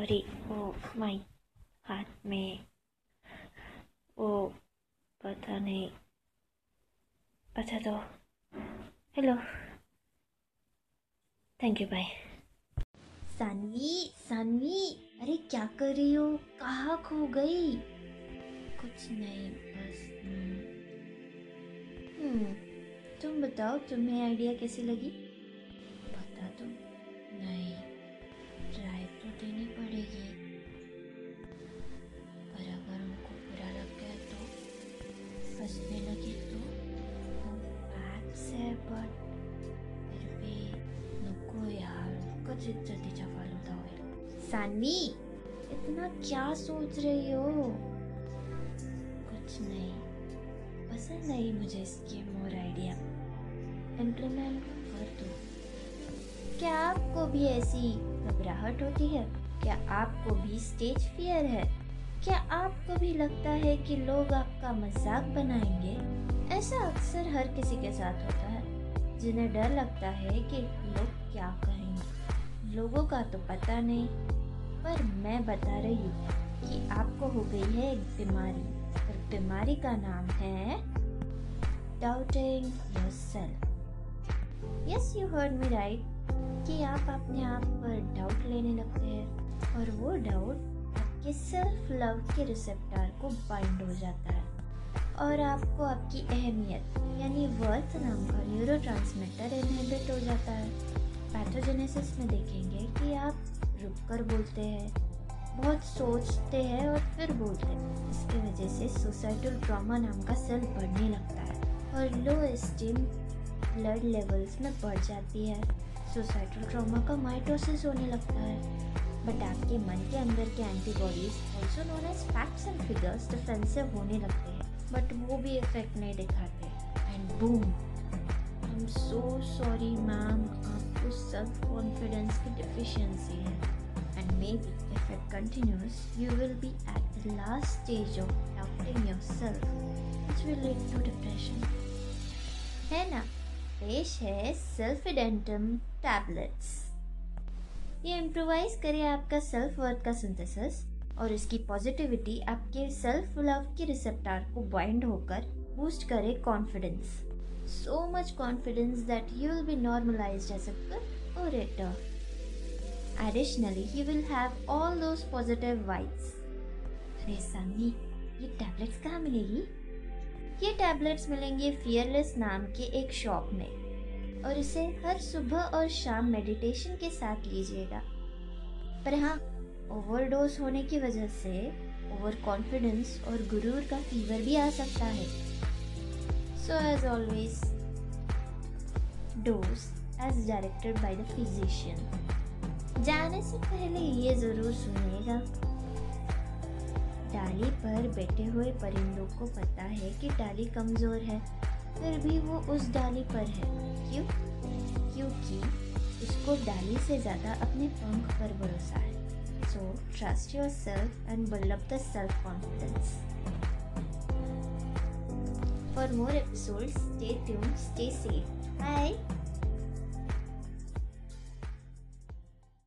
Sorry वो mic हाथ में वो पता नहीं अच्छा तो hello thank you bye Saanvi Saanvi अरे क्या कर रही हो? कहाँ खो गई? कुछ नहीं बस हम्म, हम्म तुम बताओ तुम्हें आइडिया कैसी लगी? यार कच इज्जतीच्या फालुदा होईल सानवी इतना क्या सोच रही हो? कुछ नहीं। पसंद आई मुझे इसकी मोर आइडिया इम्प्लीमेंट कर दो क्या आपको भी ऐसी घबराहट होती है? क्या आपको भी स्टेज फियर है? क्या आपको भी लगता है कि लोग आपका मज़ाक बनाएँगे? ऐसा अक्सर हर किसी के साथ होता है, जिन्हें डर लगता है कि लोग क्या कहेंगे। लोगों का तो पता नहीं, पर मैं बता रही हूँ कि आपको हो गई है एक बीमारी, और बीमारी का नाम है doubting yes you heard me right कि आप अपने आप पर डाउट लेने लगते हैं, और वो डाउट आपके सेल्फ लव के रिसेप्टर को बाइंड हो जाता है, और आपको आपकी अहमियत, यानी वर्थ नाम का न्यूरो ट्रांसमीटर इनहिबिट हो जाता है। पैथोजेनेसिस में देखेंगे कि आप रुक कर बोलते हैं, बहुत सोचते हैं और फिर बोलते हैं। इसकी वजह से सोसाइटल ट्रॉमा नाम का सेल बढ़ने लगता है और लो स्टीम ब्लड लेवल्स में बढ़ जाती है। सोसाइटल ट्रॉमा का माइटोसिस होने लगता है। बट आपके मन के अंदर के antibodies also known as facts and figures defensive होने लगते हैं। बट वो भी इफ़ेक्ट नहीं दिखाते। And boom I am so sorry ma'am आपको सेल्फ कॉन्फिडेंस की डिफिशियंसी है and maybe if it continues you will be at the last stage of doubting yourself which will lead to depression है ना पेश है self इडेंटम tablets ये improvise करे आपका सेल्फ वर्थ का सिंथेसिस और इसकी पॉजिटिविटी आपके सेल्फ लव के रिसेप्टार को बाइंड होकर बूस्ट करे confidence so much confidence that you will be normalised as a good orator. Additionally, you will have all those positive vibes. अरे सामी ये टैबलेट्स कहाँ मिलेगी ये टैबलेट्स मिलेंगे फियरलेस नाम के एक शॉप में और इसे हर सुबह और शाम मेडिटेशन के साथ लीजिएगा पर हाँ ओवरडोज होने की वजह से ओवर कॉन्फिडेंस और गुरूर का फीवर भी आ सकता है so as always dose as directed by the physician जाने से पहले ये ज़रूर सुनिएगा डाली पर बैठे हुए परिंदों को पता है कि डाली कमज़ोर है, फिर भी वो उस डाली पर है। क्यों? क्योंकि उसको डाली से ज़्यादा अपने पंख पर भरोसा है। So trust yourself and build the self confidence For more episodes, stay tuned, stay safe. Bye.